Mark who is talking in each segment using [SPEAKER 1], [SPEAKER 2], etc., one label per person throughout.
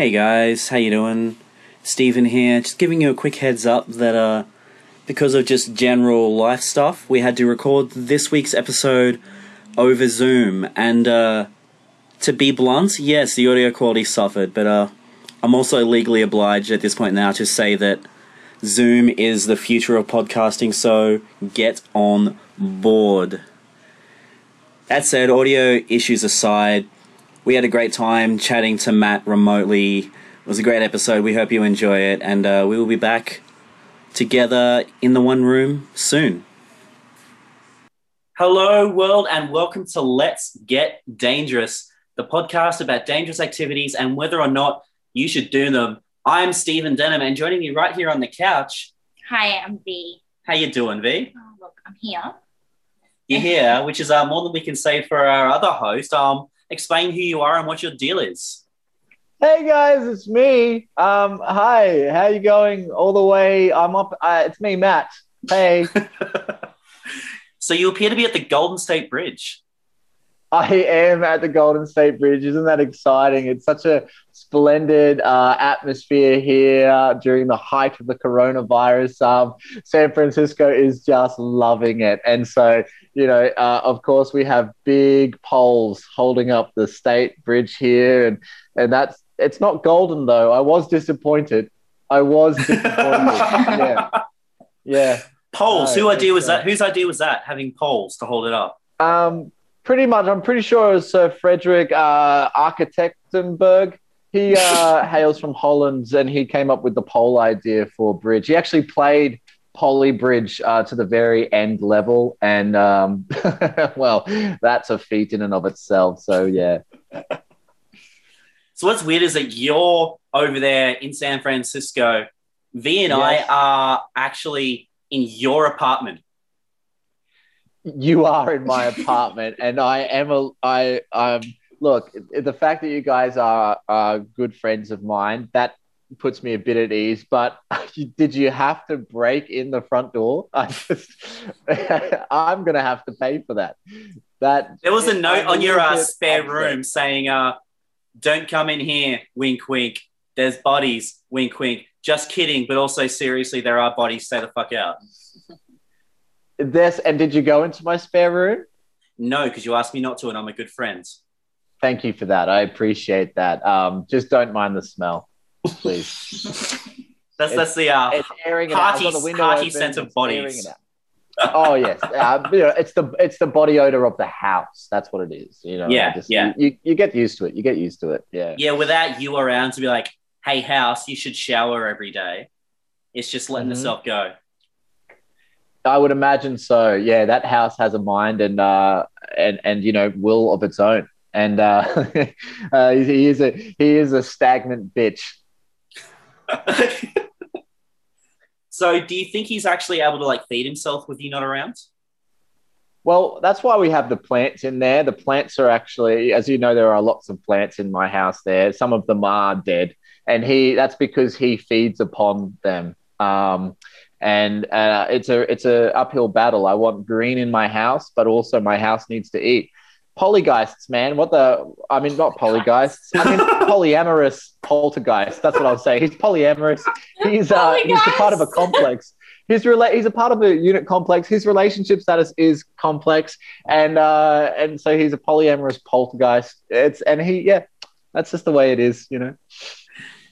[SPEAKER 1] Hey guys, how you doing? Stephen here. Just giving you a quick heads up that uh because of just general life stuff, we had to record this week's episode over Zoom and uh to be blunt, yes, the audio quality suffered, but uh I'm also legally obliged at this point now to say that Zoom is the future of podcasting, so get on board. That said, audio issues aside, we had a great time chatting to Matt remotely. It was a great episode. We hope you enjoy it, and uh, we will be back together in the one room soon. Hello, world, and welcome to Let's Get Dangerous, the podcast about dangerous activities and whether or not you should do them. I'm Stephen Denham, and joining me right here on the couch.
[SPEAKER 2] Hi, I'm V.
[SPEAKER 1] How you doing, V?
[SPEAKER 2] Oh, look, I'm here.
[SPEAKER 1] You're here, which is uh, more than we can say for our other host. Um, explain who you are and what your deal is.
[SPEAKER 3] Hey guys, it's me. Um, hi, how you going? All the way. I'm up. Uh, it's me, Matt. Hey,
[SPEAKER 1] so you appear to be at the Golden State Bridge.
[SPEAKER 3] I am at the Golden State Bridge. Isn't that exciting? It's such a splendid uh, atmosphere here during the height of the coronavirus. Um, San Francisco is just loving it, and so you know, uh, of course, we have big poles holding up the state bridge here, and and that's it's not golden though. I was disappointed. I was disappointed. yeah, yeah.
[SPEAKER 1] Poles.
[SPEAKER 3] No,
[SPEAKER 1] Who idea was
[SPEAKER 3] it's, uh,
[SPEAKER 1] that? Whose idea was that? Having poles to hold it up.
[SPEAKER 3] Um, pretty much. I'm pretty sure it was Sir Frederick uh, Architectenberg. He uh, hails from Holland, and he came up with the pole idea for bridge. He actually played Poly Bridge uh, to the very end level, and um, well, that's a feat in and of itself. So yeah,
[SPEAKER 1] So what's weird is that you're over there in San Francisco. V and
[SPEAKER 3] Yes.
[SPEAKER 1] I are actually in your apartment.
[SPEAKER 3] You are in my apartment, and I am a I um look the fact that you guys are are good friends of mine that puts me a bit at ease. But did you have to break in the front door? I just I'm gonna have to pay for that. That
[SPEAKER 1] There was a note on your uh, spare
[SPEAKER 3] upset.
[SPEAKER 1] room saying, uh, "Don't come in here." Wink, wink. There's bodies. Wink, wink. Just kidding, but also seriously, there are bodies. Stay the fuck out.
[SPEAKER 3] This and did you go into my spare room?
[SPEAKER 1] No, because you asked me not to, and I'm a good friend.
[SPEAKER 3] Thank you for that. I appreciate that. Um, just don't mind the smell, please.
[SPEAKER 1] That's
[SPEAKER 3] It's-
[SPEAKER 1] that's the uh,
[SPEAKER 3] it's airing it out. I've got
[SPEAKER 1] hearty,
[SPEAKER 3] the window
[SPEAKER 1] hearty
[SPEAKER 3] open,
[SPEAKER 1] sense of bodies.
[SPEAKER 3] oh yes, uh, you know, it's the it's the body odor of the house. That's what it is. You know,
[SPEAKER 1] Yeah,
[SPEAKER 3] just-
[SPEAKER 1] yeah.
[SPEAKER 3] You, you get used to it. You get used to it. Yeah.
[SPEAKER 1] Yeah, without you around to be like, "Hey, house, you should shower every day." It's just letting
[SPEAKER 3] Mhm.
[SPEAKER 1] itself go.
[SPEAKER 3] I would imagine so. Yeah, that house has a mind and uh and and you know will of its own. And uh, uh he, is a he is a stagnant bitch.
[SPEAKER 1] so, do you think he's actually able to like feed himself with you not around?
[SPEAKER 3] Well, that's why we have the plants in there. The plants are actually, as you know, there are lots of plants in my house there. Some of them are dead. And he that's because he feeds upon them. Um, and uh, it's a it's a uphill battle. I want green in my house, but also my house needs to eat. Polygeists, man. What the? I mean, not polygeists. I mean, polyamorous poltergeist. That's what I'll say. He's polyamorous. He's uh, he's a part of a complex. His rela- he's a part of a unit complex. His relationship status is complex, and uh, and so he's a polyamorous poltergeist. It's and he yeah, that's just the way it is, you know.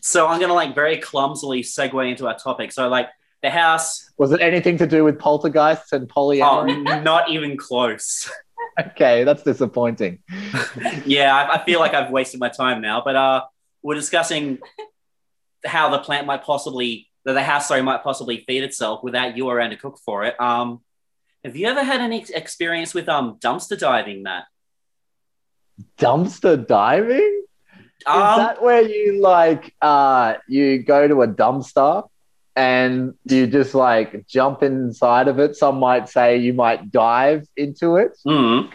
[SPEAKER 1] So, I'm gonna like very clumsily segue into our topic. So, like the house.
[SPEAKER 3] Was it anything to do with poltergeists and
[SPEAKER 1] Oh, not even close.
[SPEAKER 3] Okay, that's disappointing.
[SPEAKER 1] yeah, I, I feel like I've wasted my time now. But uh, we're discussing how the plant might possibly, the house, sorry, might possibly feed itself without you around to cook for it. Um, have you ever had any experience with um dumpster diving, Matt?
[SPEAKER 3] Dumpster diving? Is
[SPEAKER 1] Um,
[SPEAKER 3] that where you like uh you go to a dumpster and you just like jump inside of it? Some might say you might dive into it.
[SPEAKER 1] mm,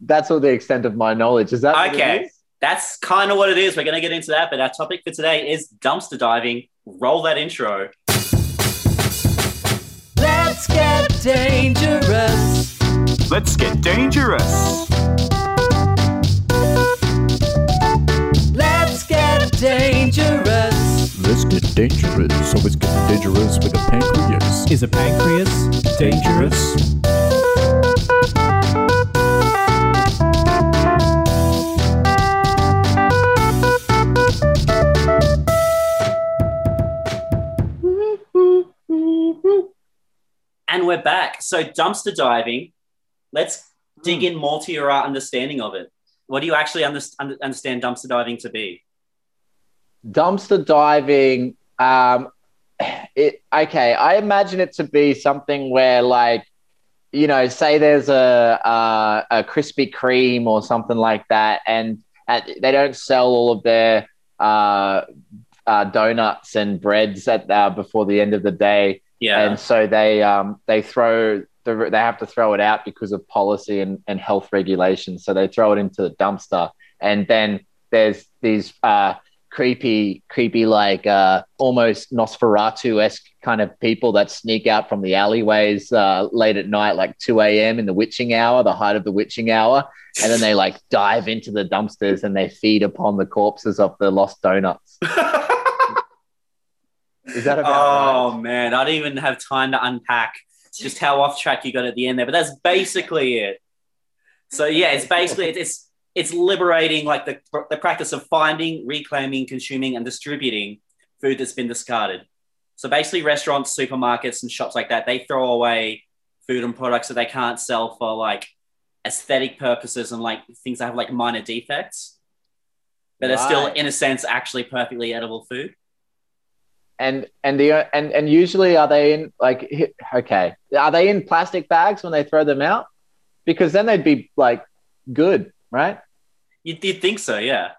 [SPEAKER 3] That's all the extent of my knowledge. Is that what it
[SPEAKER 1] Okay.
[SPEAKER 3] is?
[SPEAKER 1] that's kind of what it is. We're going to get into that. But our topic for today is dumpster diving. Roll that intro.
[SPEAKER 4] Let's get dangerous.
[SPEAKER 5] Let's get dangerous.
[SPEAKER 4] Let's get dangerous.
[SPEAKER 5] Let's get dangerous. Always get dangerous with a pancreas.
[SPEAKER 6] Is a pancreas dangerous?
[SPEAKER 1] And we're back. So dumpster diving. Let's dig in more to your uh, understanding of it. What do you actually under- under- understand dumpster diving to be?
[SPEAKER 3] Dumpster diving um it okay i imagine it to be something where like you know say there's a a, a krispy kreme or something like that and at, they don't sell all of their uh, uh, donuts and breads at uh, before the end of the day
[SPEAKER 1] Yeah.
[SPEAKER 3] and so they um they throw the, they have to throw it out because of policy and, and health regulations so they throw it into the dumpster and then there's these uh creepy creepy like uh almost nosferatu-esque kind of people that sneak out from the alleyways uh late at night like 2 a.m in the witching hour the height of the witching hour and then they like dive into the dumpsters and they feed upon the corpses of the lost donuts is that about
[SPEAKER 1] oh
[SPEAKER 3] right?
[SPEAKER 1] man, I don't even have time to unpack just how off track you got at the end there, but that's basically it. So yeah, it's basically it's it's liberating like the the practice of finding, reclaiming, consuming, and distributing food that's been discarded. So basically, restaurants, supermarkets, and shops like that they throw away food and products that they can't sell for like aesthetic purposes and like things that have like minor defects, but they're still in a sense actually perfectly edible food.
[SPEAKER 3] and and the and and usually are they in like okay. Are they in plastic bags when they throw them out? Because then they'd be like good right
[SPEAKER 1] You'd, you'd think so, yeah.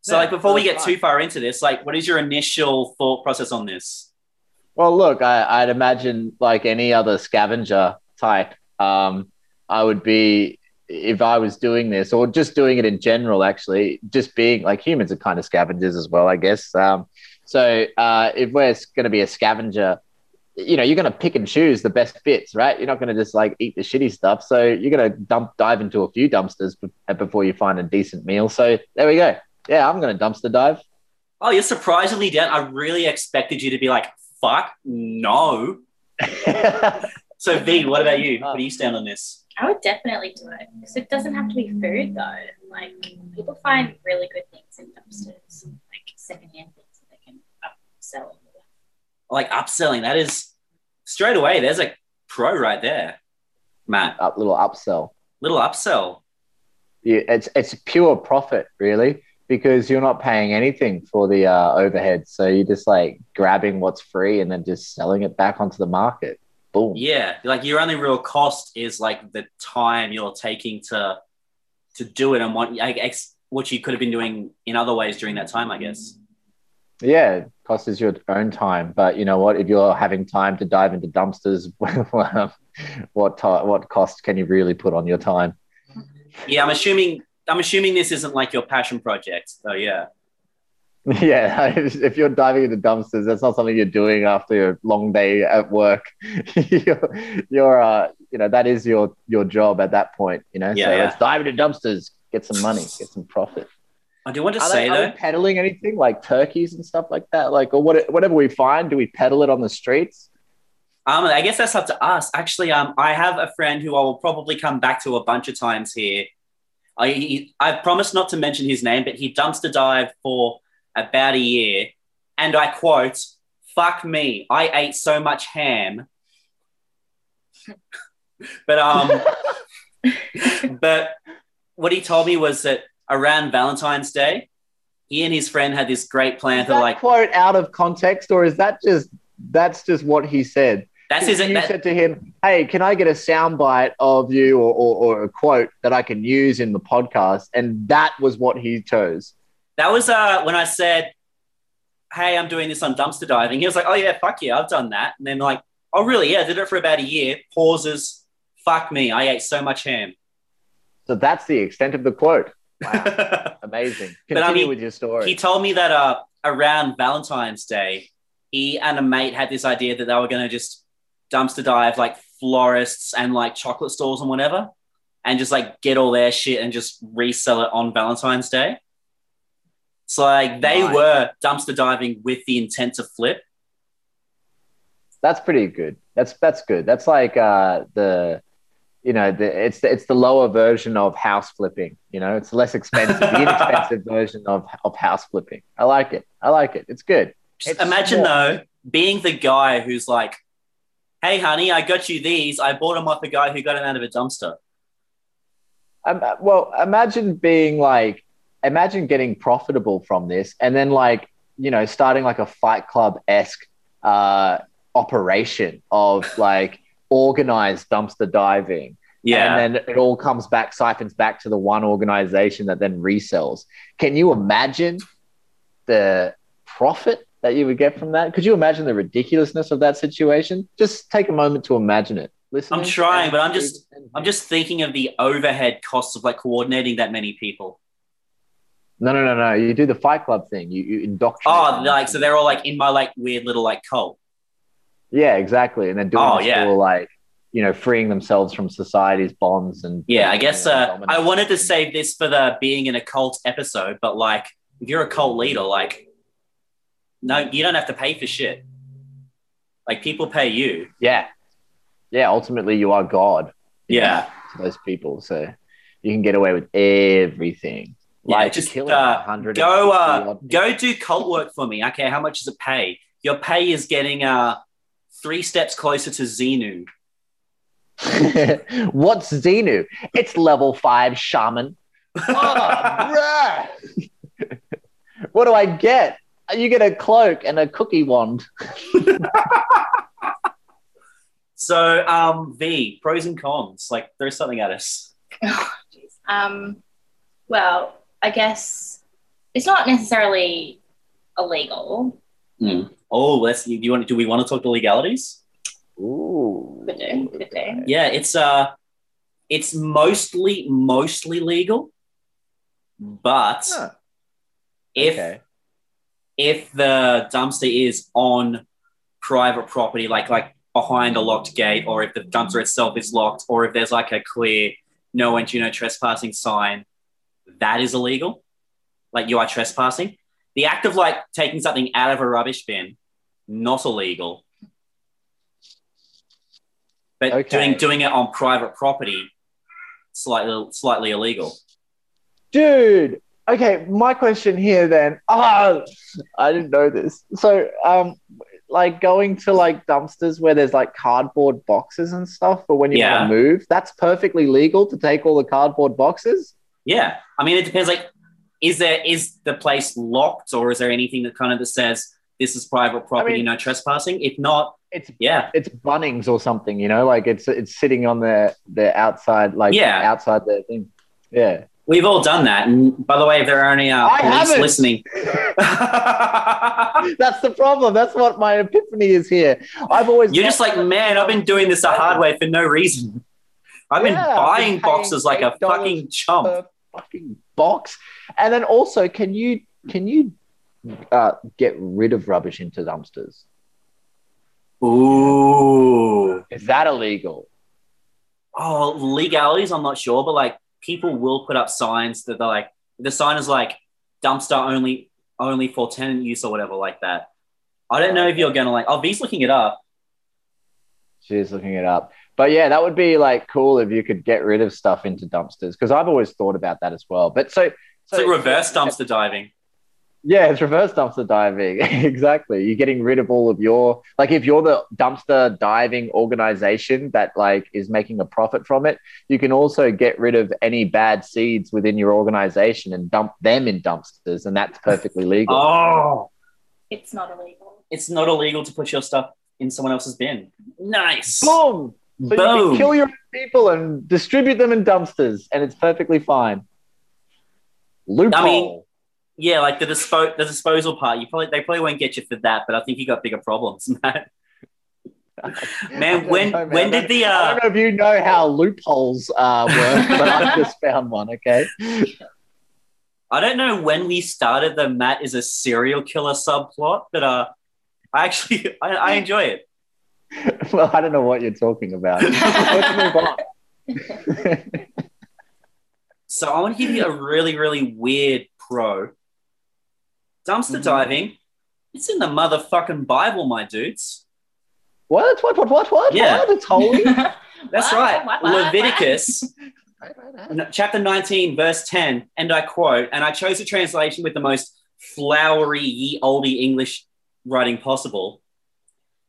[SPEAKER 1] So,
[SPEAKER 3] Yeah,
[SPEAKER 1] like, before we get
[SPEAKER 3] fine.
[SPEAKER 1] too far into this, like, what is your initial thought process on this?
[SPEAKER 3] well look I, i'd imagine like any other scavenger type um i would be if i was doing this or just doing it in general actually just being like humans are kind of scavengers as well i guess um so uh if we're going to be a scavenger you know, you're going to pick and choose the best bits, right? You're not going to just like eat the shitty stuff. So you're going to dump dive into a few dumpsters uh, before you find a decent meal. So there we go. Yeah, I'm going to dumpster dive.
[SPEAKER 1] Oh, you're surprisingly down. I really expected you to be like, fuck, no. So, V, what about you? What do you stand on this?
[SPEAKER 2] I would definitely do it because it doesn't have to be food though. Like people find really good things in dumpsters, like secondhand things that they can uh, sell.
[SPEAKER 1] Like, upselling, that is straight away, there's a pro right there, Matt.
[SPEAKER 3] Up little upsell.
[SPEAKER 1] Little upsell.
[SPEAKER 3] You, it's it's pure profit, really, because you're not paying anything for the uh, overhead. So you're just like grabbing what's free and then just selling it back onto the market. Boom.
[SPEAKER 1] Yeah, like your only real cost is like the time you're taking to to do it and what ex- what you could have been doing in other ways during that time, I guess.
[SPEAKER 3] Yeah, it costs us your own time, but you know what? If you're having time to dive into dumpsters, what what cost can you really put on your time?
[SPEAKER 1] Yeah, I'm assuming I'm assuming this isn't like your passion project. So yeah.
[SPEAKER 3] Yeah, if you're diving into dumpsters, that's not something you're doing after a long day at work. you're, you're uh, you know, that is your your job at that point. You know,
[SPEAKER 1] Yeah,
[SPEAKER 3] so
[SPEAKER 1] yeah.
[SPEAKER 3] let's dive into dumpsters, get some money, get some profit.
[SPEAKER 1] I do want to
[SPEAKER 3] Are
[SPEAKER 1] say
[SPEAKER 3] they, are
[SPEAKER 1] though,
[SPEAKER 3] peddling anything like turkeys and stuff like that? Like, or what, whatever we find, do we peddle it on the streets?
[SPEAKER 1] um, I guess that's up to us. Actually, um, I have a friend who I will probably come back to a bunch of times here. I he, I promised not to mention his name, but he dumpster dived for about a year, and I quote, "Fuck me, I ate so much ham." but um, but what he told me was that around Valentine's Day, he and his friend had this great plan
[SPEAKER 3] Is
[SPEAKER 1] to
[SPEAKER 3] that
[SPEAKER 1] like.
[SPEAKER 3] quote out of context, or is that just that's just what he said?
[SPEAKER 1] That's his.
[SPEAKER 3] you
[SPEAKER 1] that-
[SPEAKER 3] said to him, "Hey, can I get a soundbite of you or, or, or a quote that I can use in the podcast?" And that was what he chose.
[SPEAKER 1] That was uh, when I said, "Hey, I'm doing this on dumpster diving." He was like, "Oh yeah, fuck yeah, I've done that." And then like, "Oh really? Yeah, I did it for about a year." Pauses. Fuck me, I ate so much ham.
[SPEAKER 3] So that's the extent of the quote. Wow, amazing.
[SPEAKER 1] I
[SPEAKER 3] Continue
[SPEAKER 1] mean,
[SPEAKER 3] with your story.
[SPEAKER 1] He told me that uh, around Valentine's Day, he and a mate had this idea that they were going to just dumpster dive like florists and like chocolate stores and whatever, and just like get all their shit and just resell it on Valentine's Day. So like they
[SPEAKER 3] Nice.
[SPEAKER 1] were dumpster diving with the intent to flip.
[SPEAKER 3] That's pretty good. That's that's good. That's like uh, the, you know, the it's the, it's the lower version of house flipping. You know, it's less expensive, the inexpensive version of of house flipping. I like it. I like it. It's good.
[SPEAKER 1] Just
[SPEAKER 3] It's
[SPEAKER 1] imagine
[SPEAKER 3] small.
[SPEAKER 1] though being the guy who's like, "Hey, honey, I got you these. I bought them off a guy who got them out of a dumpster."
[SPEAKER 3] Um, well, imagine being like, imagine getting profitable from this, and then like, you know, starting like a Fight Club esque uh, operation of like organized dumpster diving.
[SPEAKER 1] Yeah,
[SPEAKER 3] And then it all comes back, siphons back to the one organization that then resells. Can you imagine the profit that you would get from that? Could you imagine the ridiculousness of that situation? Just take a moment to imagine it. Listen.
[SPEAKER 1] I'm trying, but I'm just- I'm just thinking of the overhead costs of like coordinating that many people.
[SPEAKER 3] No, no, no, no. You do the Fight Club thing. You, you indoctrinate.
[SPEAKER 1] Oh, like so they're all like in my like weird little like cult.
[SPEAKER 3] Yeah, exactly. And then doing
[SPEAKER 1] Oh,
[SPEAKER 3] this
[SPEAKER 1] yeah.
[SPEAKER 3] all like, you know, freeing themselves from society's bonds and
[SPEAKER 1] Yeah, I guess uh, I wanted to save this for the being in a cult episode, but like if you're a cult leader, like no, you don't have to pay for shit. Like people pay you.
[SPEAKER 3] Yeah. Yeah, ultimately you are God
[SPEAKER 1] Yeah.
[SPEAKER 3] to those people. So you can get away with everything.
[SPEAKER 1] Yeah,
[SPEAKER 3] like
[SPEAKER 1] just,
[SPEAKER 3] kill
[SPEAKER 1] uh,
[SPEAKER 3] 150
[SPEAKER 1] Go uh go do cult work for me. Okay, how much does it pay? Your pay is getting uh three steps closer to Xenu.
[SPEAKER 3] What's Xenu? It's level five shaman. Oh, what do I get? You get a cloak and a cookie wand.
[SPEAKER 1] So um V, pros and cons. Like throw something at us.
[SPEAKER 2] Oh. Um, well, I guess it's not necessarily illegal.
[SPEAKER 1] Oh, let's do you want do we want to talk the legalities?
[SPEAKER 3] Ooh.
[SPEAKER 2] Could do, could do.
[SPEAKER 1] Yeah, it's uh it's mostly mostly legal. But
[SPEAKER 3] Huh.
[SPEAKER 1] if
[SPEAKER 3] Okay.
[SPEAKER 1] if the dumpster is on private property, like like behind a locked gate, or if the dumpster itself is locked, or if there's like a clear no entry, no trespassing sign, that is illegal. Like you are trespassing. The act of like taking something out of a rubbish bin, not illegal. But
[SPEAKER 3] Okay.
[SPEAKER 1] doing doing it on private property, slightly slightly illegal.
[SPEAKER 3] Dude. Okay, my question here then. Ah, I didn't know this. So, um, like going to like dumpsters where there's like cardboard boxes and stuff for when you
[SPEAKER 1] Yeah.
[SPEAKER 3] want to move. That's perfectly legal to take all the cardboard boxes.
[SPEAKER 1] Yeah, I mean, it depends. Like, is there is the place locked, or is there anything that kind of that says this is private property,
[SPEAKER 3] mean-
[SPEAKER 1] no trespassing? If not,
[SPEAKER 3] It's
[SPEAKER 1] yeah,
[SPEAKER 3] it's Bunnings or something, you know, like it's it's sitting on the the outside, like
[SPEAKER 1] Yeah.
[SPEAKER 3] outside the thing. Yeah.
[SPEAKER 1] we've all done that. And by the way, if there are any uh,
[SPEAKER 3] I
[SPEAKER 1] police
[SPEAKER 3] haven't.
[SPEAKER 1] listening,
[SPEAKER 3] That's the problem. That's what my epiphany is here. I've always
[SPEAKER 1] you're just like, man, I've been doing this the hard way for no reason. I've been
[SPEAKER 3] Yeah,
[SPEAKER 1] buying
[SPEAKER 3] been
[SPEAKER 1] boxes like a fucking chump.
[SPEAKER 3] fucking box. And then also, can you can you uh, get rid of rubbish into dumpsters?
[SPEAKER 1] Ooh.
[SPEAKER 3] Is that illegal?
[SPEAKER 1] Oh, legalities, I'm not sure, but like people will put up signs that they're like the sign is like dumpster only only for tenant use or whatever like that. I don't know if you're gonna like oh V's looking it up.
[SPEAKER 3] She's looking it up. But yeah, that would be like cool if you could get rid of stuff into dumpsters because I've always thought about that as well. But so,
[SPEAKER 1] It's like reverse dumpster diving.
[SPEAKER 3] Yeah, it's reverse dumpster diving. exactly. You're getting rid of all of your like if you're the dumpster diving organization that like is making a profit from it, you can also get rid of any bad seeds within your organization and dump them in dumpsters and that's perfectly legal.
[SPEAKER 1] Oh,
[SPEAKER 2] It's not illegal.
[SPEAKER 1] it's not illegal to put your stuff in someone else's bin. Nice.
[SPEAKER 3] Boom. So you
[SPEAKER 1] Boom.
[SPEAKER 3] can kill your people and distribute them in dumpsters and it's perfectly fine. Loophole.
[SPEAKER 1] I mean- Yeah, like the dispo- the disposal part. You probably they probably won't get you for that, but I think you got bigger problems, man.
[SPEAKER 3] I
[SPEAKER 1] Man, when
[SPEAKER 3] know, man.
[SPEAKER 1] when did the
[SPEAKER 3] I
[SPEAKER 1] uh,
[SPEAKER 3] don't know if you know how loopholes uh, work, but I just found one. Okay.
[SPEAKER 1] I don't know when we started the Matt is a serial killer subplot, but uh, I actually I, I enjoy it.
[SPEAKER 3] well, I don't know what you're talking about. Let's move on.
[SPEAKER 1] So I want to give you a really really weird pro. Dumpster
[SPEAKER 3] Mhm.
[SPEAKER 1] diving, it's in the motherfucking Bible, my dudes.
[SPEAKER 3] What? What? What? What? What?
[SPEAKER 1] Yeah.
[SPEAKER 3] What? It's holy.
[SPEAKER 1] That's
[SPEAKER 2] What?
[SPEAKER 1] right.
[SPEAKER 2] What? What?
[SPEAKER 1] Leviticus chapter 19, verse 10, and I quote, and I chose a translation with the most flowery, ye olde English writing possible.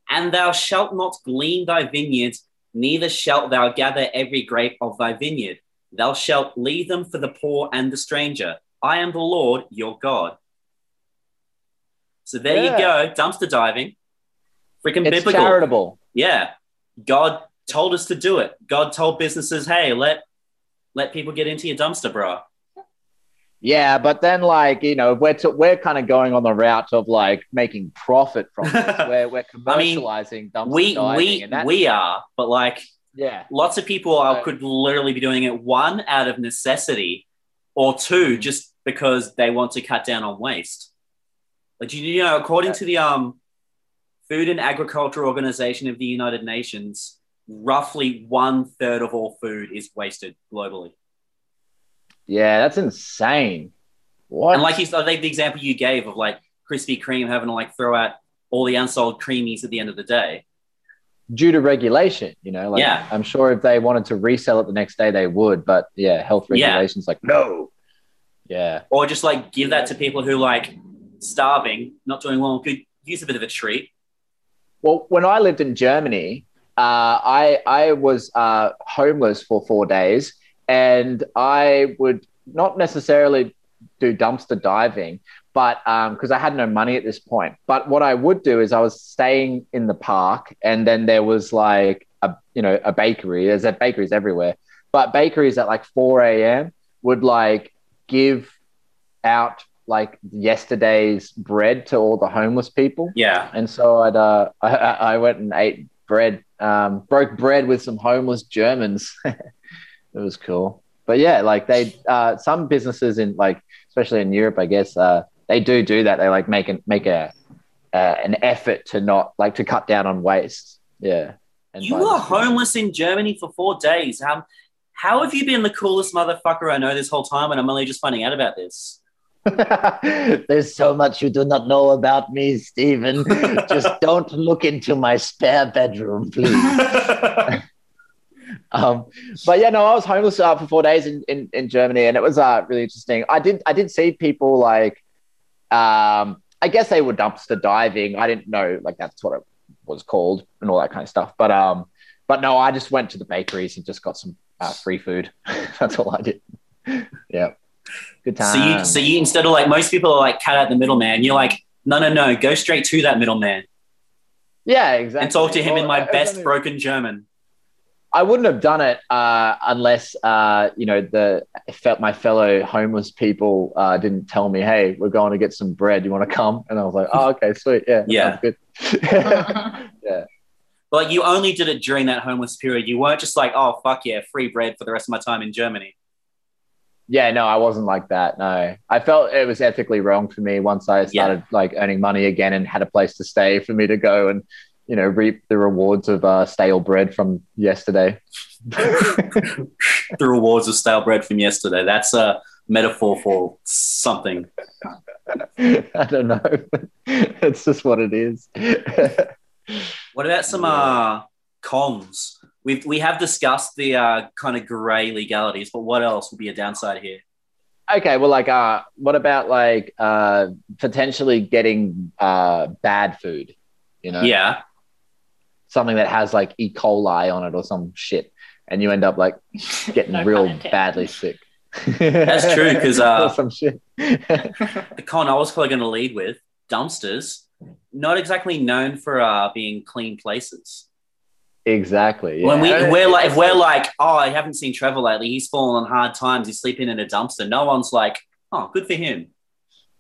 [SPEAKER 1] And thou shalt not glean thy vineyard, neither shalt thou gather every grape of thy vineyard. Thou shalt leave them for the poor and the stranger. I am the Lord your God. So there you go, dumpster diving. Freaking
[SPEAKER 3] it's
[SPEAKER 1] biblical.
[SPEAKER 3] charitable.
[SPEAKER 1] Yeah. God told us to do it. God told businesses, hey, let let people get into your dumpster, bro.
[SPEAKER 3] Yeah, but then like you know we're to, we're kind of going on the route of like making profit from this. we're we're
[SPEAKER 1] I mean,
[SPEAKER 3] commercializing dumpster
[SPEAKER 1] We
[SPEAKER 3] diving,
[SPEAKER 1] we we are, but like
[SPEAKER 3] yeah
[SPEAKER 1] lots of people are, could literally be doing it one out of necessity, or two mm-hmm. just because they want to cut down on waste. Like you know, according
[SPEAKER 3] Yeah.
[SPEAKER 1] to the um Food and Agriculture Organization of the United Nations, roughly one third of all food is wasted globally.
[SPEAKER 3] yeah that's insane. What?
[SPEAKER 1] And like you, I think the example you gave of like Krispy Kreme having to like throw out all the unsold creamies at the end of the day.
[SPEAKER 3] due to regulation, you know, like
[SPEAKER 1] Yeah.
[SPEAKER 3] I'm sure if they wanted to resell it the next day, they would. But yeah, health
[SPEAKER 1] Yeah.
[SPEAKER 3] regulations like no. Yeah,
[SPEAKER 1] Or just like give that to people who like starving, not doing well, could use a bit of a treat.
[SPEAKER 3] Well, when I lived in Germany, uh, I I was uh, homeless for four days, and I would not necessarily do dumpster diving, but because I had no money at this point. But what I would do is I was staying in the park, and then there was like a you know a bakery. There's bakeries everywhere, but bakeries at like four a.m. would like give out like yesterday's bread to all the homeless people.
[SPEAKER 1] Yeah.
[SPEAKER 3] And so I'd uh, I, I went and ate bread, um, broke bread with some homeless Germans. it was cool. But yeah, like they uh, some businesses in like especially in Europe, I guess uh, they do do that. They like make an make a uh, an effort to not like to cut down on waste. Yeah. And
[SPEAKER 1] You were homeless in Germany for four days. How have you been the coolest motherfucker I know this whole time and I'm only just finding out about this?
[SPEAKER 3] There's so much you do not know about me, Stephen. Just don't look into my spare bedroom, please. um, but yeah, no, I was homeless uh, for four days in, in, in Germany, and it was uh, really interesting. I did I did see people like, um, I guess they were dumpster diving. I didn't know like that's what it was called and all that kind of stuff. But um, but no, I just went to the bakeries and just got some uh, free food. that's all I did. yeah, good time.
[SPEAKER 1] So you, so you instead of like most people are like cut out the middleman, you're like, no, no, no, go straight to that middleman
[SPEAKER 3] yeah, exactly.
[SPEAKER 1] and talk to him in my
[SPEAKER 3] I- I
[SPEAKER 1] best
[SPEAKER 3] mean-
[SPEAKER 1] broken German.
[SPEAKER 3] I wouldn't have done it uh, unless uh, you know the felt my fellow homeless people uh, didn't tell me, "Hey, we're going to get some bread. You want to come?" And I was like, "Oh, okay, sweet, yeah,
[SPEAKER 1] Yeah.
[SPEAKER 3] sounds good."
[SPEAKER 1] But like you only did it during that homeless period. You weren't just like, oh fuck yeah, free bread for the rest of my time in Germany.
[SPEAKER 3] Yeah, no, I wasn't like that. No, I felt it was ethically wrong for me once I started like earning money again and had a place to stay for me to go and you know reap the rewards of uh, stale bread from yesterday.
[SPEAKER 1] the rewards of stale bread from yesterday. That's a metaphor for something.
[SPEAKER 3] I don't know. it's just what it is.
[SPEAKER 1] What about some uh, cons? We've, we have discussed the uh, kind of grey legalities, but what else would be a downside here?
[SPEAKER 3] Okay, well, like, uh, what about like uh, potentially getting uh, bad food? You know,
[SPEAKER 1] Yeah.
[SPEAKER 3] something that has like E. coli on it or some shit, and you end up like getting
[SPEAKER 2] No
[SPEAKER 3] real badly sick.
[SPEAKER 1] That's true, 'cause, uh,
[SPEAKER 3] some shit.
[SPEAKER 1] The con I was probably going to lead with dumpsters, not exactly known for uh, being clean places.
[SPEAKER 3] Exactly. Yeah.
[SPEAKER 1] When we
[SPEAKER 3] And
[SPEAKER 1] we're like if we're like, oh, I haven't seen Trevor lately. He's fallen on hard times. He's sleeping in a dumpster. No one's like, oh, good for him.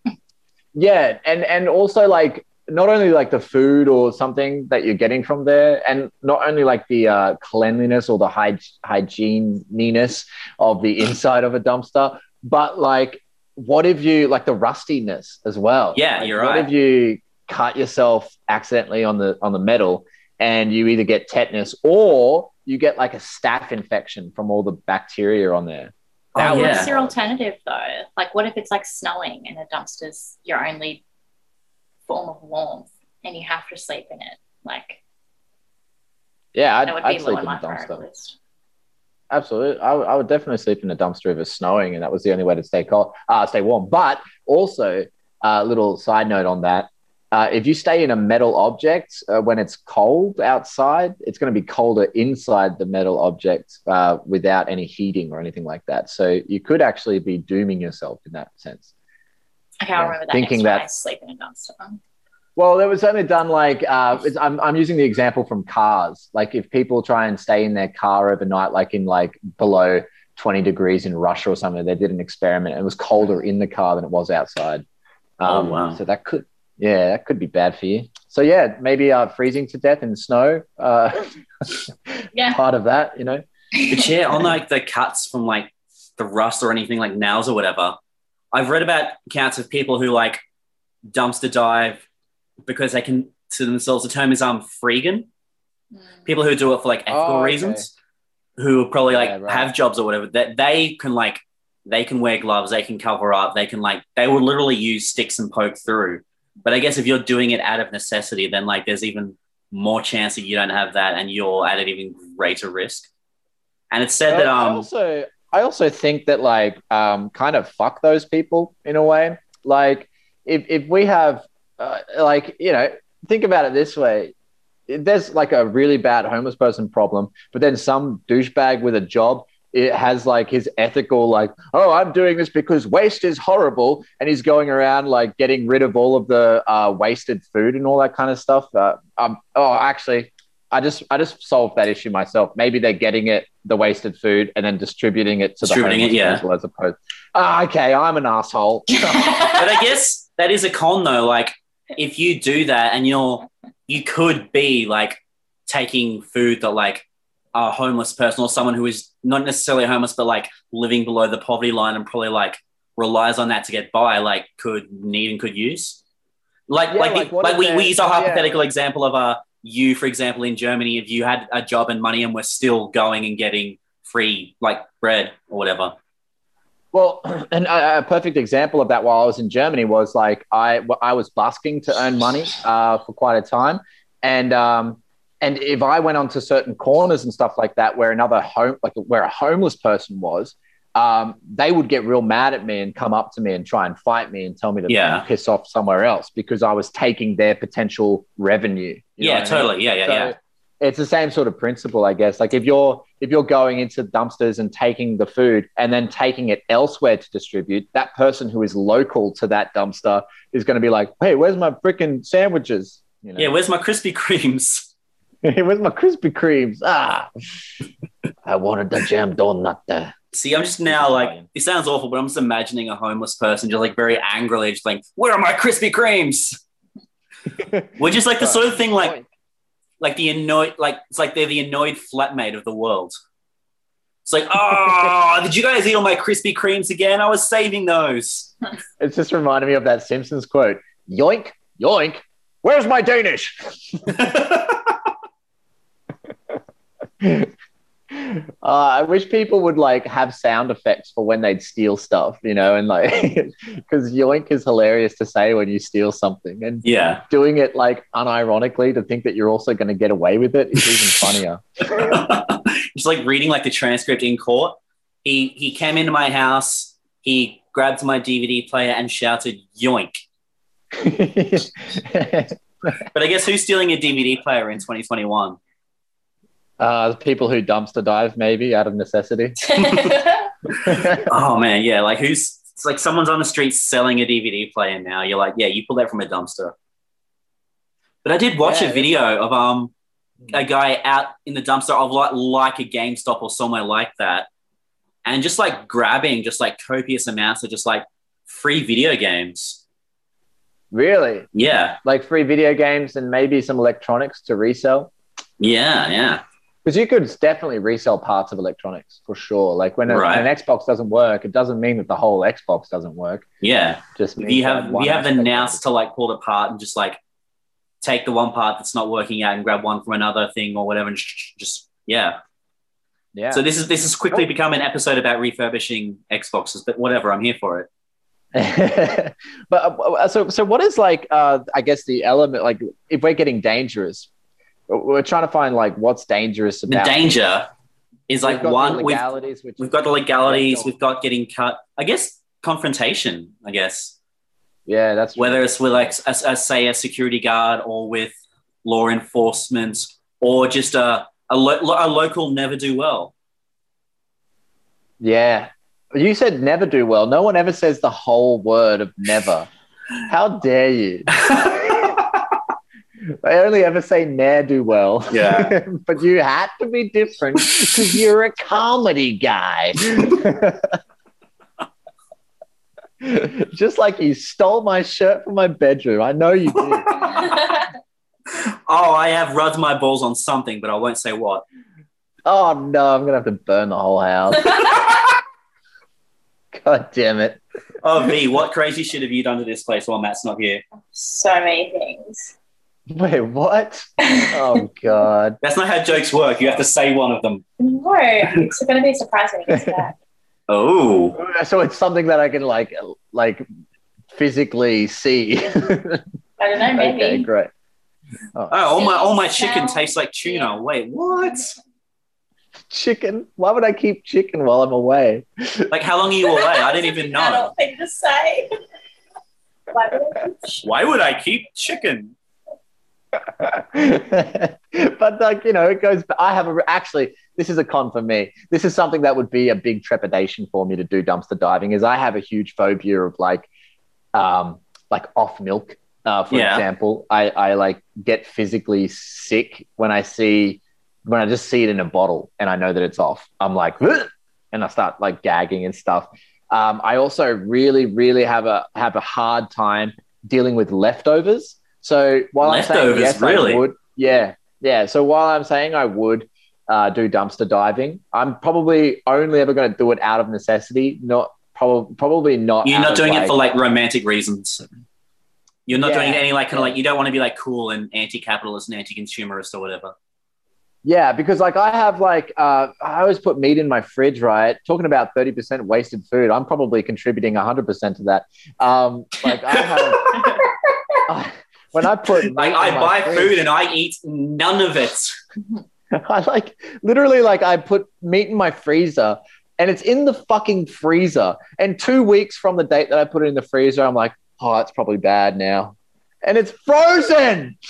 [SPEAKER 3] yeah, and and also like not only like the food or something that you're getting from there, and not only like the uh, cleanliness or the hyg- hygieniness of the inside of a dumpster, but like what if you like the rustiness as well?
[SPEAKER 1] Yeah,
[SPEAKER 3] Like,
[SPEAKER 1] you're right.
[SPEAKER 3] what if you cut yourself accidentally on the on the metal and you either get tetanus or you get like a staph infection from all the bacteria on there?
[SPEAKER 1] Oh,
[SPEAKER 2] What's your alternative though? Like, what if it's like snowing and a dumpster's your only form of warmth, and you have to sleep in it? Like,
[SPEAKER 3] Yeah, I'd,
[SPEAKER 2] would
[SPEAKER 3] I'd sleep in a dumpster. Absolutely, I, would- definitely sleep in a dumpster if it's snowing, and that was the only way to stay cold, uh, stay warm. But also, a little side note on that: uh, if you stay in a metal object uh, when it's cold outside, it's going to be colder inside the metal object uh, without any heating or anything like that. So you could actually be dooming yourself in that sense.
[SPEAKER 2] Okay, I'll
[SPEAKER 3] Yeah,
[SPEAKER 2] remember that
[SPEAKER 3] thinking
[SPEAKER 2] next
[SPEAKER 3] that-
[SPEAKER 2] I sleep in a dumpster.
[SPEAKER 3] Well, it was only done like uh, it's, I'm, I'm using the example from cars. Like if people try and stay in their car overnight, like in like below 20 degrees in Russia or something, they did an experiment. And it was colder in the car than it was outside.
[SPEAKER 1] Oh,
[SPEAKER 3] Um,
[SPEAKER 1] wow.
[SPEAKER 3] So that could, yeah, that could be bad for you. So yeah, maybe uh, freezing to death in the snow. Uh,
[SPEAKER 2] Yeah.
[SPEAKER 3] part of that, you know.
[SPEAKER 1] But yeah, on like the cuts from like the rust or anything like nails or whatever, I've read about accounts of people who like dumpster dive because they can to themselves. The term is um freegan.
[SPEAKER 2] Mm.
[SPEAKER 1] People who do it for like ethical
[SPEAKER 3] Oh, okay.
[SPEAKER 1] reasons, who probably like
[SPEAKER 3] Yeah, right.
[SPEAKER 1] have jobs or whatever, that they can like they can wear gloves, they can cover up, they can like they will literally use sticks and poke through. But I guess if you're doing it out of necessity, then like there's even more chance that you don't have that and you're at an even greater risk. And it's said that um, I
[SPEAKER 3] also I also think that like um kind of fuck those people in a way. Like if if we have uh, like you know think about it this way. There's like a really bad homeless person problem, but then some douchebag with a job it has like his ethical like oh i'm doing this because waste is horrible and he's going around like getting rid of all of the uh, wasted food and all that kind of stuff uh, um, oh actually I just I just solved that issue myself. Maybe they're getting it the wasted food and then distributing it to the
[SPEAKER 1] Distributing it, yeah.
[SPEAKER 3] people as opposed. Ah, okay, I'm an asshole.
[SPEAKER 1] but I guess that is a con though. Like if you do that and you're you could be like taking food that like a homeless person or someone who is not necessarily homeless but like living below the poverty line and probably like relies on that to get by like could need and could use. Like
[SPEAKER 3] Yeah,
[SPEAKER 1] like
[SPEAKER 3] like,
[SPEAKER 1] the- like we, we use a
[SPEAKER 3] yeah.
[SPEAKER 1] hypothetical example of uh you for example in germany if you had a job and money and were still going and getting free like bread or whatever.
[SPEAKER 3] Well, and a, a perfect example of that while I was in Germany was like I I was busking to earn money uh, for quite a time, and um, and if I went onto certain corners and stuff like that where another home like where a homeless person was, um, they would get real mad at me and come up to me and try and fight me and tell me to
[SPEAKER 1] Yeah.
[SPEAKER 3] piss off somewhere else because I was taking their potential revenue. You know
[SPEAKER 1] yeah
[SPEAKER 3] what I mean?
[SPEAKER 1] totally yeah yeah
[SPEAKER 3] So
[SPEAKER 1] yeah
[SPEAKER 3] It's the same sort of principle, I guess. Like if you're if you're going into dumpsters and taking the food and then taking it elsewhere to distribute, that person who is local to that dumpster is going to be like, "Hey, where's my freaking sandwiches? You know,
[SPEAKER 1] yeah where's my krispy kremes
[SPEAKER 3] where's my Krispy Kremes? Ah, I wanted the jam donut there.
[SPEAKER 1] See, I'm just now like it sounds awful, but I'm just imagining a homeless person just like very angrily, just like, "Where are my Krispy Kremes?" Which is like the sort of thing, like like the annoyed, like it's like they're the annoyed flatmate of the world. It's like, oh, did you guys eat all my Krispy Kremes again? I was saving those.
[SPEAKER 3] It's just reminded me of that Simpsons quote: "Yoink, yoink, where's my Danish?" Uh, I wish people would like have sound effects for when they'd steal stuff, you know, and like because yoink is hilarious to say when you steal something, and
[SPEAKER 1] yeah,
[SPEAKER 3] doing it like unironically to think that you're also going to get away with it is even funnier.
[SPEAKER 1] just like reading like the transcript in court. He he came into my house. He grabbed my DVD player and shouted "yoink." But I guess who's stealing a DVD player in 2021?
[SPEAKER 3] Uh, people who dumpster dive maybe out of necessity.
[SPEAKER 1] Oh man, yeah. Like who's it's like someone's on the street selling a DVD player now. You're like, yeah, you pull that from a dumpster. But I did watch
[SPEAKER 3] Yeah,
[SPEAKER 1] a video of um a guy out in the dumpster of like like a GameStop or somewhere like that, and just like grabbing just like copious amounts of just like free video games.
[SPEAKER 3] Really,
[SPEAKER 1] Yeah,
[SPEAKER 3] like free video games and maybe some electronics to resell.
[SPEAKER 1] yeah, yeah.
[SPEAKER 3] Because you could definitely resell parts of electronics for sure. Like when, a,
[SPEAKER 1] Right.
[SPEAKER 3] when an Xbox doesn't work, it doesn't mean that the whole Xbox doesn't work.
[SPEAKER 1] Yeah,
[SPEAKER 3] Just
[SPEAKER 1] you have you have the nous to like pull it apart and just like take the one part that's not working out and grab one from another thing or whatever and sh- sh- just yeah
[SPEAKER 3] Yeah.
[SPEAKER 1] So this is this has quickly become an episode about refurbishing Xboxes, but whatever, I'm here for it.
[SPEAKER 3] but uh, so so what is like uh I guess the element like if we're getting dangerous, we're trying to find like what's dangerous
[SPEAKER 1] The danger is like
[SPEAKER 3] We've
[SPEAKER 1] one we've, we've got the legalities, we've got getting cut. I guess confrontation. I guess
[SPEAKER 3] yeah, that's
[SPEAKER 1] whether it's with like a, a, say a security guard or with law enforcement or just a a, lo- a local never do well.
[SPEAKER 3] yeah. You said never do well. No one ever says the whole word of never. How dare you? I only ever say ne'er do well.
[SPEAKER 1] Yeah.
[SPEAKER 3] but you had to be different because you're a comedy guy. Just like you stole my shirt from my bedroom. I know you did.
[SPEAKER 1] Oh, I have rubbed my balls on something, but I won't say what.
[SPEAKER 3] Oh no, I'm gonna have to burn the whole house. God damn it.
[SPEAKER 1] Oh, V, what crazy shit have you done to this place while Matt's not here?
[SPEAKER 2] so many things.
[SPEAKER 3] Wait, what? Oh god.
[SPEAKER 1] That's not how jokes work. You have to say one of them.
[SPEAKER 2] No, it's going to be a surprise when he gets back.
[SPEAKER 1] Oh, uh,
[SPEAKER 3] So it's something that I can like like physically see.
[SPEAKER 2] I don't know, maybe.
[SPEAKER 3] okay, great.
[SPEAKER 1] oh, oh all my all my chicken tastes like tuna. Wait, what?
[SPEAKER 3] Chicken? Why would I keep chicken while I'm away?
[SPEAKER 1] Like, how long are you away? I didn't even know.
[SPEAKER 2] Adult thing to say. Why would I
[SPEAKER 1] Why would I keep chicken?
[SPEAKER 3] but like you know, it goes. I have a actually. This is a con for me. This is something that would be a big trepidation for me to do dumpster diving. Is I have a huge phobia of like, um, like off milk. Uh, for
[SPEAKER 1] Yeah.
[SPEAKER 3] example, I I like get physically sick when I see when I just see it in a bottle and I know that it's off. I'm like, "Ugh," and I start like gagging and stuff. Um, I also really, really have a have a hard time dealing with leftovers. So while I'm saying yes,
[SPEAKER 1] really?
[SPEAKER 3] I would, yeah, yeah. So while I'm saying I would uh, do dumpster diving, I'm probably only ever going to do it out of necessity, not probably probably not.
[SPEAKER 1] You're not doing it for like romantic reasons. You're not doing any like kind of like you don't want to be like cool and anti-capitalist and anti-consumerist or whatever.
[SPEAKER 3] Yeah, because like I have like uh, I always put meat in my fridge, right? Talking about thirty percent wasted food, I'm probably contributing hundred percent to that. Um, like I have I, when I put
[SPEAKER 1] Like I buy
[SPEAKER 3] fridge-
[SPEAKER 1] food and I eat none of it.
[SPEAKER 3] I like literally like I put meat in my freezer and it's in the fucking freezer. And two weeks from the date that I put it in the freezer, I'm like, oh, that's probably bad now. And it's frozen.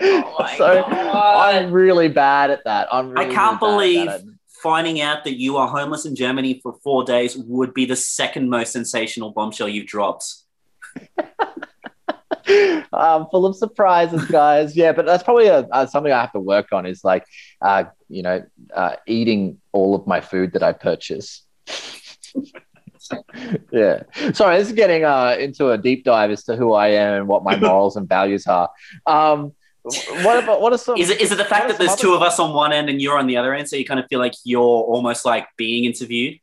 [SPEAKER 2] Oh
[SPEAKER 3] so
[SPEAKER 2] God.
[SPEAKER 3] I'm really bad at that. I'm really,
[SPEAKER 1] I can't
[SPEAKER 3] really
[SPEAKER 1] believe finding out that you are homeless in Germany for four days would be the second most sensational bombshell you've dropped.
[SPEAKER 3] Um, full of surprises, guys. Yeah, but that's probably a, uh, something I have to work on. Is like, uh, you know, uh, eating all of my food that I purchase. yeah. Sorry, this is getting uh, into a deep dive as to who I am and what my morals and values are. Um, what about what are some?
[SPEAKER 1] Is it is it the fact that there's two of us on one end and you're on the other end, so you kind of feel like you're almost like being interviewed?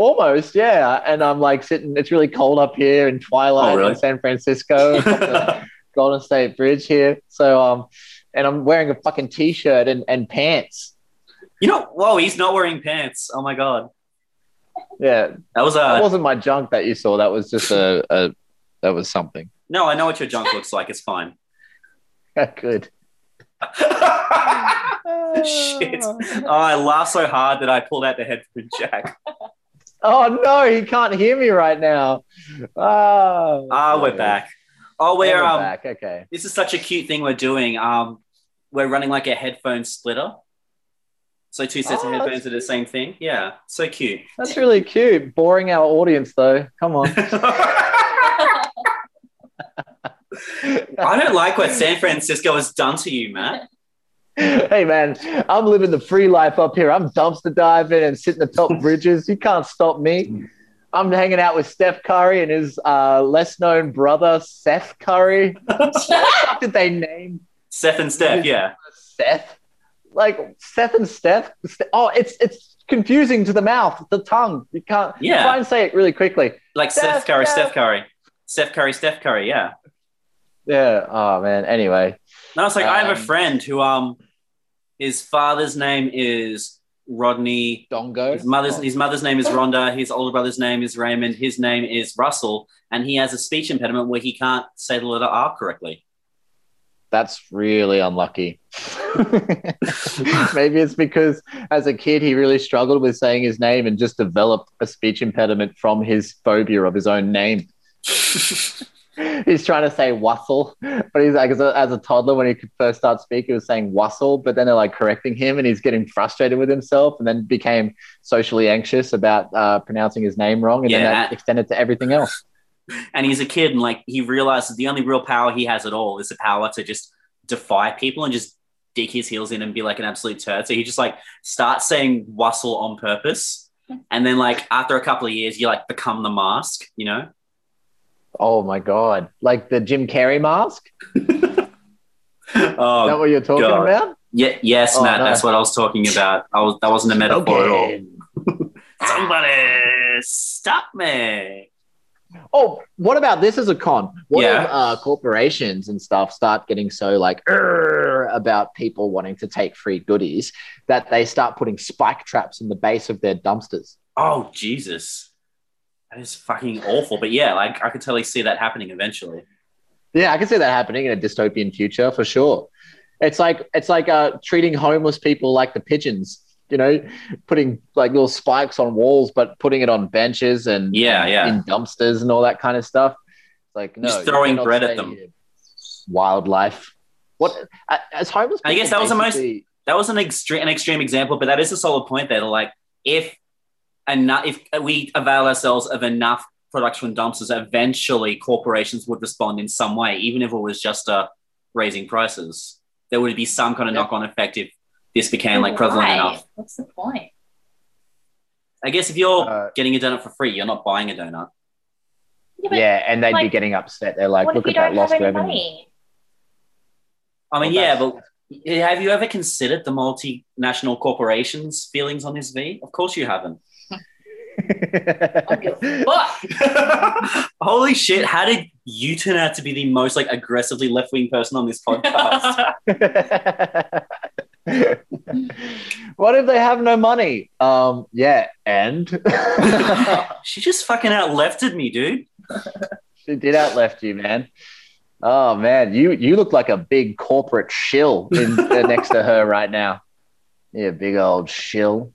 [SPEAKER 3] Almost, yeah. And I'm like sitting. It's really cold up here in Twilight
[SPEAKER 1] Oh, really?
[SPEAKER 3] in San Francisco. Golden State Bridge here. So um, and I'm wearing a fucking t-shirt and, and pants.
[SPEAKER 1] You know, whoa, he's not wearing pants. Oh my god,
[SPEAKER 3] Yeah,
[SPEAKER 1] that was a.
[SPEAKER 3] that wasn't my junk that you saw. That was just a, a that was something.
[SPEAKER 1] no. I know what your junk looks like. It's fine.
[SPEAKER 3] Good.
[SPEAKER 1] Shit. Oh, I laughed so hard that I pulled out the headphone jack.
[SPEAKER 3] Oh no, he can't hear me right now. Ah,
[SPEAKER 1] Ah, we're back. Oh,
[SPEAKER 3] Oh,
[SPEAKER 1] we're,
[SPEAKER 3] we're
[SPEAKER 1] um,
[SPEAKER 3] back. Okay.
[SPEAKER 1] this is such a cute thing we're doing. Um, we're running like a headphone splitter. So two sets
[SPEAKER 3] Oh,
[SPEAKER 1] of headphones are the same thing. Yeah, so cute.
[SPEAKER 3] That's really cute. Boring our audience though. Come on.
[SPEAKER 1] I don't like what San Francisco has done to you, Matt.
[SPEAKER 3] hey man, I'm living the free life up here. I'm dumpster diving and sitting atop bridges. You can't stop me. I'm hanging out with Steph Curry and his uh, less known brother, Seth Curry. what the fuck did they name
[SPEAKER 1] Seth and Steph, yeah.
[SPEAKER 3] Seth? Like Seth and Steph? Oh, it's it's confusing to the mouth, the tongue. You can't
[SPEAKER 1] Yeah.
[SPEAKER 3] try and say it really quickly.
[SPEAKER 1] Like Seth
[SPEAKER 3] Steph,
[SPEAKER 1] Curry,
[SPEAKER 3] Steph.
[SPEAKER 1] Steph Curry. Steph Curry, Steph Curry, yeah.
[SPEAKER 3] Yeah. Oh man. Anyway.
[SPEAKER 1] No, it's like I have a
[SPEAKER 3] Um,
[SPEAKER 1] friend who um his father's name is Rodney.
[SPEAKER 3] Dongo.
[SPEAKER 1] His mother's his mother's name is Rhonda. His older brother's name is Raymond. His name is Russell, and he has a speech impediment where he can't say the letter R correctly.
[SPEAKER 3] That's really unlucky. Maybe it's because as a kid he really struggled with saying his name and just developed a speech impediment from his phobia of his own name. he's trying to say Wassel, but he's like as a, as a toddler when he could first start speaking, he was saying Wassel, but then they're like correcting him and he's getting frustrated with himself and then became socially anxious about uh, pronouncing his name wrong and then
[SPEAKER 1] Yeah.
[SPEAKER 3] that extended to everything else.
[SPEAKER 1] and he's a kid and like he realizes the only real power he has at all is the power to just defy people and just dig his heels in and be like an absolute turd. So he just like starts saying Wassel on purpose. And then like after a couple of years, you like become the mask, you know?
[SPEAKER 3] Oh my god! Like the Jim Carrey mask? Is that
[SPEAKER 1] Oh
[SPEAKER 3] what you're talking
[SPEAKER 1] God.
[SPEAKER 3] about?
[SPEAKER 1] yeah, yes,
[SPEAKER 3] Oh,
[SPEAKER 1] Matt,
[SPEAKER 3] no.
[SPEAKER 1] that's what I was talking about. I was that wasn't a metaphor at all. Somebody stop me.
[SPEAKER 3] Oh, what about this as a con? What
[SPEAKER 1] Yeah.
[SPEAKER 3] if uh, corporations and stuff start getting so like about people wanting to take free goodies that they start putting spike traps in the base of their dumpsters?
[SPEAKER 1] Oh Jesus. That is fucking awful. But yeah, like I could totally see that happening eventually.
[SPEAKER 3] Yeah, I can see that happening in a dystopian future for sure. It's like it's like uh, treating homeless people like the pigeons. You know, putting like little spikes on walls, but putting it on benches and
[SPEAKER 1] Yeah, yeah.
[SPEAKER 3] in dumpsters and all that kind of stuff. It's like no,
[SPEAKER 1] Just throwing bread at them.
[SPEAKER 3] here. Wildlife. What as homeless?
[SPEAKER 1] I guess that was the most- that was an extreme an extreme example, but that is a solid point there. Like if enough if we avail ourselves of enough production dumpsters, eventually corporations would respond in some way, even if it was just uh, raising prices. There would be some kind of
[SPEAKER 3] Yeah.
[SPEAKER 1] knock on effect if this became like prevalent
[SPEAKER 2] Why?
[SPEAKER 1] enough.
[SPEAKER 2] What's the point?
[SPEAKER 1] I guess if you're
[SPEAKER 3] Uh,
[SPEAKER 1] getting a donut for free, you're not buying a donut.
[SPEAKER 2] Yeah,
[SPEAKER 3] yeah, and they'd be getting upset. They're like, look at that lost revenue.
[SPEAKER 2] money?
[SPEAKER 1] I mean,
[SPEAKER 3] Well,
[SPEAKER 1] yeah, but have you ever considered the multinational corporations' feelings on this V? Of course you haven't.
[SPEAKER 2] I'll give a fuck.
[SPEAKER 1] Holy shit! How did you turn out to be the most like aggressively left wing person on this podcast?
[SPEAKER 3] what if they have no money? Um, yeah, and
[SPEAKER 1] she just fucking out lefted me, dude.
[SPEAKER 3] she did outleft you, man. Oh man, you you look like a big corporate shill in, uh, next to her right now. Yeah, big old shill.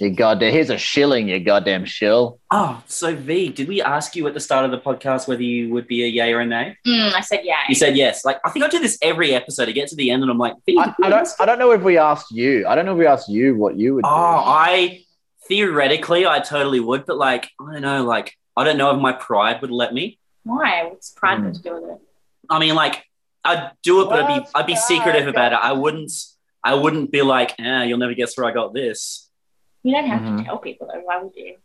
[SPEAKER 3] You goddamn. Here's a shilling, you goddamn shill.
[SPEAKER 1] Oh, so V, did we ask you at the start of the podcast whether you would be a yay or a nay?
[SPEAKER 2] Mm, I said yeah.
[SPEAKER 1] You said yes. Like I think I do this every episode. I get to the end and I'm like, V,
[SPEAKER 3] I, I don't. I don't know if we asked you. I don't know if we asked you what you would. do.
[SPEAKER 1] Oh, I theoretically I totally would, but like I don't know, like I don't know if my pride would let me.
[SPEAKER 2] Why? What's pride
[SPEAKER 3] Mm.
[SPEAKER 2] got to do with it?
[SPEAKER 1] I mean, like I'd do it, but I'd be I'd be
[SPEAKER 3] pride
[SPEAKER 1] secretive about it. I wouldn't I wouldn't be like, eh, you'll never guess where I got this.
[SPEAKER 2] You don't have
[SPEAKER 3] Mhm.
[SPEAKER 2] to tell people though. Why would you?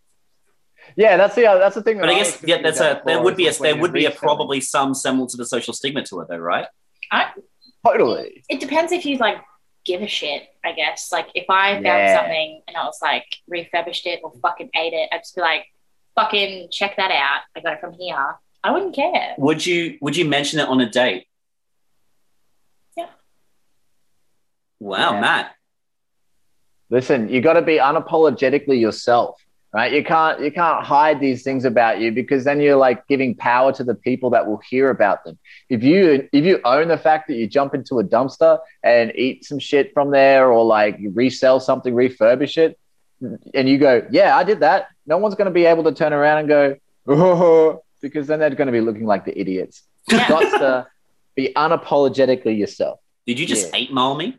[SPEAKER 3] Yeah, that's the that's the thing.
[SPEAKER 1] But
[SPEAKER 3] that
[SPEAKER 1] I
[SPEAKER 3] was
[SPEAKER 1] guess yeah,
[SPEAKER 3] confused
[SPEAKER 1] that's a there would be a there would be a
[SPEAKER 3] reselling.
[SPEAKER 1] probably some semblance of a social stigma to it though, right?
[SPEAKER 3] I, totally.
[SPEAKER 2] It depends if you like give a shit. I guess like if I found
[SPEAKER 3] Yeah.
[SPEAKER 2] something and I was like refurbished it or fucking ate it, I'd just be like, fucking check that out. I got it from here. I wouldn't care.
[SPEAKER 1] Would you would you mention it on a date?
[SPEAKER 2] Yeah.
[SPEAKER 1] Wow,
[SPEAKER 3] Yeah.
[SPEAKER 1] Matt.
[SPEAKER 3] Listen, you got to be unapologetically yourself, right? You can't you can't hide these things about you because then you're like giving power to the people that will hear about them. If you if you own the fact that you jump into a dumpster and eat some shit from there, or like you resell something, refurbish it, and you go, "Yeah, I did that," no one's going to be able to turn around and go, "Oh," because then they're going to be looking like the idiots. You
[SPEAKER 2] Yeah.
[SPEAKER 3] got to be unapologetically yourself.
[SPEAKER 1] Did you just
[SPEAKER 3] Yeah.
[SPEAKER 1] eight mile me?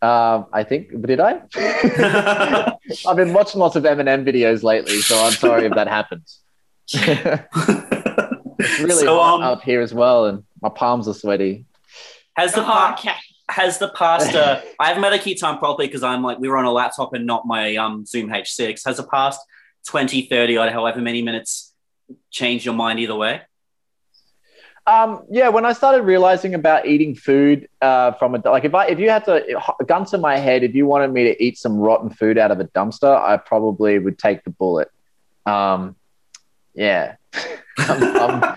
[SPEAKER 3] Um, I think did I? I've been watching lots of Eminem videos lately, so I'm sorry if that happens. it's really
[SPEAKER 1] so,
[SPEAKER 3] hot
[SPEAKER 1] um,
[SPEAKER 3] out here as well, and my palms are sweaty.
[SPEAKER 1] has the
[SPEAKER 2] Oh, okay.
[SPEAKER 1] has the past uh, I haven't made a key time properly because I'm like we were on a laptop and not my um Zoom H6. Has the past 20, 30 or however many minutes changed your mind either way?
[SPEAKER 3] Um, yeah, when I started realizing about eating food uh, from a like if I if you had to gun to my head, if you wanted me to eat some rotten food out of a dumpster, I probably would take the bullet. Um, yeah. I'm- I'm-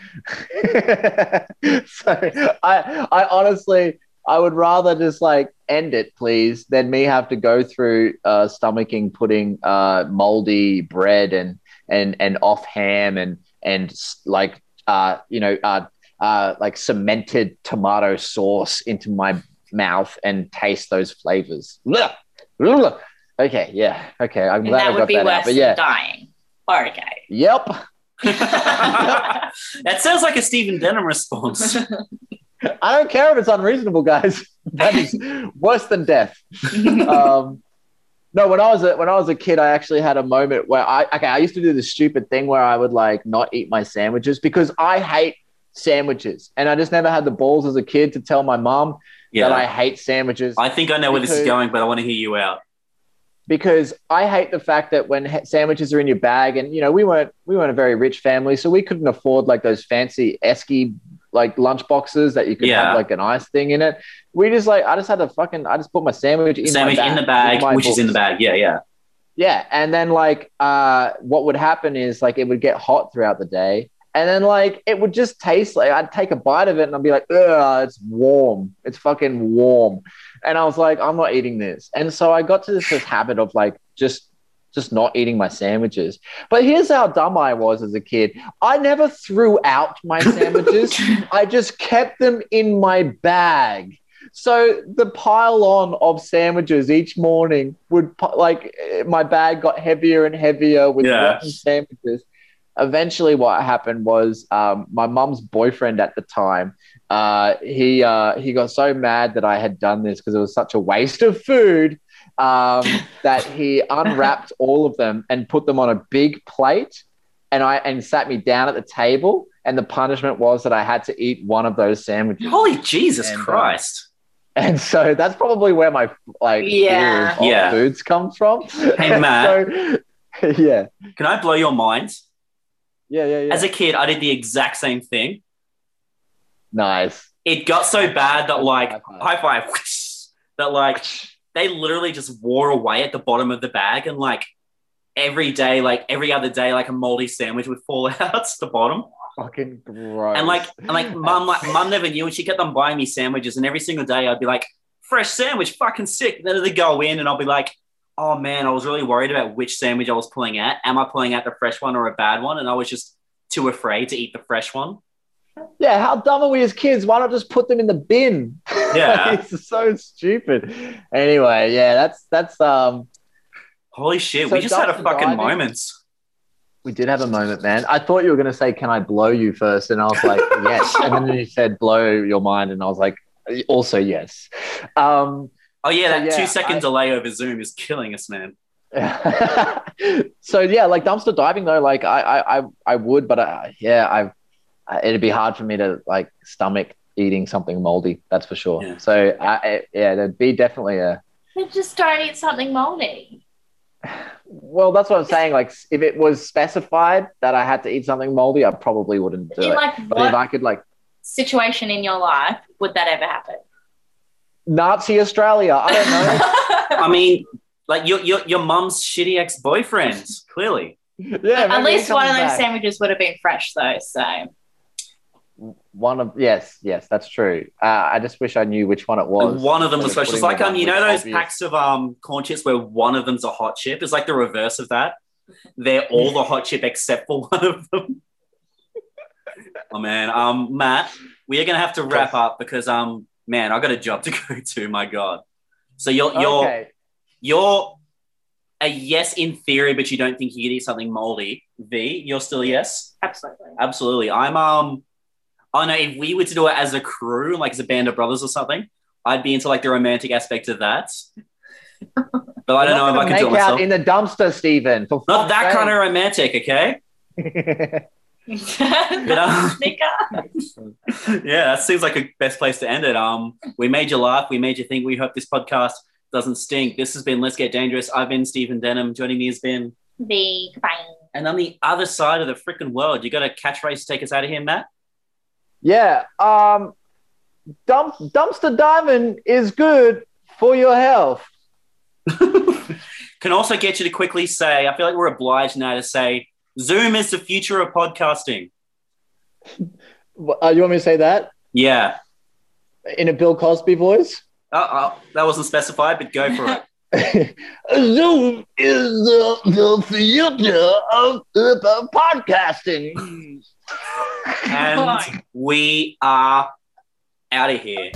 [SPEAKER 3] so I I honestly I would rather just like end it, please, than me have to go through uh, stomaching, putting uh, moldy bread and and and off ham and and like uh, you know uh, uh, like cemented tomato sauce into my mouth and taste those flavors. Blah! Blah! Okay, yeah, okay. I'm
[SPEAKER 2] And
[SPEAKER 3] glad
[SPEAKER 2] that
[SPEAKER 3] I
[SPEAKER 2] would
[SPEAKER 3] got
[SPEAKER 2] be
[SPEAKER 3] that
[SPEAKER 2] worse
[SPEAKER 3] out. But
[SPEAKER 2] than
[SPEAKER 3] yeah,
[SPEAKER 2] dying. Okay.
[SPEAKER 3] yep.
[SPEAKER 1] that sounds like a Stephen Denham response.
[SPEAKER 3] I don't care if it's unreasonable, guys. That is worse than death. um, no, when I was a, when I was a kid, I actually had a moment where I okay, I used to do this stupid thing where I would like not eat my sandwiches because I hate sandwiches, and I just never had the balls as a kid to tell my mom
[SPEAKER 1] Yeah.
[SPEAKER 3] that I hate sandwiches
[SPEAKER 1] I think I know where this is going, but I want to hear you out.
[SPEAKER 3] because I hate the fact that when sandwiches are in your bag, and you know we weren't we weren't a very rich family, so we couldn't afford like those fancy esky like lunch boxes that you could
[SPEAKER 1] Yeah.
[SPEAKER 3] have like an ice thing in it. We just like I just had to fucking I just put my sandwich in
[SPEAKER 1] Sandwich
[SPEAKER 3] bag,
[SPEAKER 1] in the bag, which is in the bag. Yeah, yeah.
[SPEAKER 3] Yeah, and then like uh, what would happen is like it would get hot throughout the day, and then like it would just taste like I'd take a bite of it and I'd be like, ugh, it's warm, it's fucking warm, and I was like, I'm not eating this, and so I got to this, this habit of like just just not eating my sandwiches. But here's how dumb I was as a kid. I never threw out my sandwiches. I just kept them in my bag. So the pile on of sandwiches each morning would like my bag got heavier and heavier with
[SPEAKER 1] Yeah.
[SPEAKER 3] sandwiches. Eventually, what happened was um, my mum's boyfriend at the time. Uh, he uh, he got so mad that I had done this because it was such a waste of food um, that he unwrapped all of them and put them on a big plate, and I and sat me down at the table. And the punishment was that I had to eat one of those sandwiches.
[SPEAKER 1] Holy Jesus
[SPEAKER 3] And, uh,
[SPEAKER 1] Christ.
[SPEAKER 3] And so that's probably where my like
[SPEAKER 2] Yeah.
[SPEAKER 3] fear of hot
[SPEAKER 1] Yeah.
[SPEAKER 3] foods comes from.
[SPEAKER 1] Hey, Matt.
[SPEAKER 3] so, yeah,
[SPEAKER 1] Can I blow your mind?
[SPEAKER 3] Yeah, yeah, yeah.
[SPEAKER 1] As a kid, I did the exact same thing.
[SPEAKER 3] nice.
[SPEAKER 1] It got so bad that, like,
[SPEAKER 3] High five.
[SPEAKER 1] high five, that, like, they literally just wore away at the bottom of the bag. And, like, every day, like, every other day, like, a moldy sandwich would fall out the bottom.
[SPEAKER 3] Fucking gross.
[SPEAKER 1] And like, and like, mum, like, mum never knew, and she kept on buying me sandwiches. And every single day, I'd be like, "Fresh sandwich, fucking sick." Then they go in, and I'll be like, "Oh man, I was really worried about which sandwich I was pulling at. Am I pulling out the fresh one or a bad one?" And I was just too afraid to eat the fresh one.
[SPEAKER 3] yeah, how dumb are we as kids? Why not just put them in the bin?
[SPEAKER 1] Yeah.
[SPEAKER 3] it's so stupid. Anyway, yeah, that's that's um.
[SPEAKER 1] Holy shit,
[SPEAKER 3] So
[SPEAKER 1] we just had a fucking
[SPEAKER 3] diving?
[SPEAKER 1] moment.
[SPEAKER 3] We did have a moment, man. I thought you were going to say, "Can I blow you first? And I was like, "Yes." And then you said, "Blow your mind," and I was like, "Also yes." Um,
[SPEAKER 1] Oh yeah,
[SPEAKER 3] So,
[SPEAKER 1] that
[SPEAKER 3] yeah,
[SPEAKER 1] two second
[SPEAKER 3] I-
[SPEAKER 1] delay over Zoom is killing us, man.
[SPEAKER 3] so yeah, like dumpster diving though, like I I I, I would, but I, yeah, I I- it'd be hard for me to like stomach eating something moldy. That's for sure.
[SPEAKER 1] Yeah.
[SPEAKER 3] So I, I, yeah, there'd be definitely a.
[SPEAKER 2] Then just don't eat something moldy.
[SPEAKER 3] Well, that's what I'm saying. Like, if it was specified that I had to eat something moldy, I probably wouldn't do
[SPEAKER 2] In
[SPEAKER 3] it.
[SPEAKER 2] like
[SPEAKER 3] But if I could, like,
[SPEAKER 2] situation in your life would that ever happen?
[SPEAKER 3] Nazi Australia, I don't know.
[SPEAKER 1] I mean, like your your your mum's shitty ex boyfriend, clearly.
[SPEAKER 3] yeah,
[SPEAKER 2] At least one of those
[SPEAKER 3] back.
[SPEAKER 2] sandwiches would have been fresh though. So
[SPEAKER 3] One of yes, yes, that's true. Uh, I just wish I knew which one it was.
[SPEAKER 1] One of them was
[SPEAKER 3] instead
[SPEAKER 1] fresh. It's
[SPEAKER 3] putting
[SPEAKER 1] like um, you know those
[SPEAKER 3] obvious-
[SPEAKER 1] packs of um corn chips where one of them's a hot chip. It's like the reverse of that. They're all the hot chip except for one of them. oh man, um, Matt, we are gonna have to wrap up because um, man, I got a job to go to. My God. So you're you're
[SPEAKER 3] Okay.
[SPEAKER 1] you're a yes in theory, but you don't think you could eat something moldy. V, you're still a yes.
[SPEAKER 2] absolutely.
[SPEAKER 1] Absolutely. I'm um I know if we were to do it as a crew, like as a band of brothers or something, I'd be into like the romantic aspect of that. But I don't know if I can do it
[SPEAKER 3] make out
[SPEAKER 1] myself.
[SPEAKER 3] in the dumpster, Stephen. For
[SPEAKER 1] Not that kind of romantic, okay?
[SPEAKER 3] of.
[SPEAKER 1] But, um, yeah, that seems like a best place to end it. Um, we made you laugh, we made you think. We hope this podcast doesn't stink. This has been Let's Get Dangerous. I've been Stephen Denham. Joining me has been,
[SPEAKER 2] The bang.
[SPEAKER 1] and on the other side of the freaking world, you got a catchphrase to take us out of here, Matt?
[SPEAKER 3] yeah. Um, dump, dumpster diving is good for your health.
[SPEAKER 1] Can also get you to quickly say, I feel like we're obliged now to say, Zoom is the future of podcasting.
[SPEAKER 3] Uh, you want me to say that?
[SPEAKER 1] Yeah.
[SPEAKER 3] In a Bill Cosby voice.
[SPEAKER 1] Uh oh, that wasn't specified, but go for it.
[SPEAKER 3] Zoom is the, the future of uh, podcasting.
[SPEAKER 1] and we are out of here.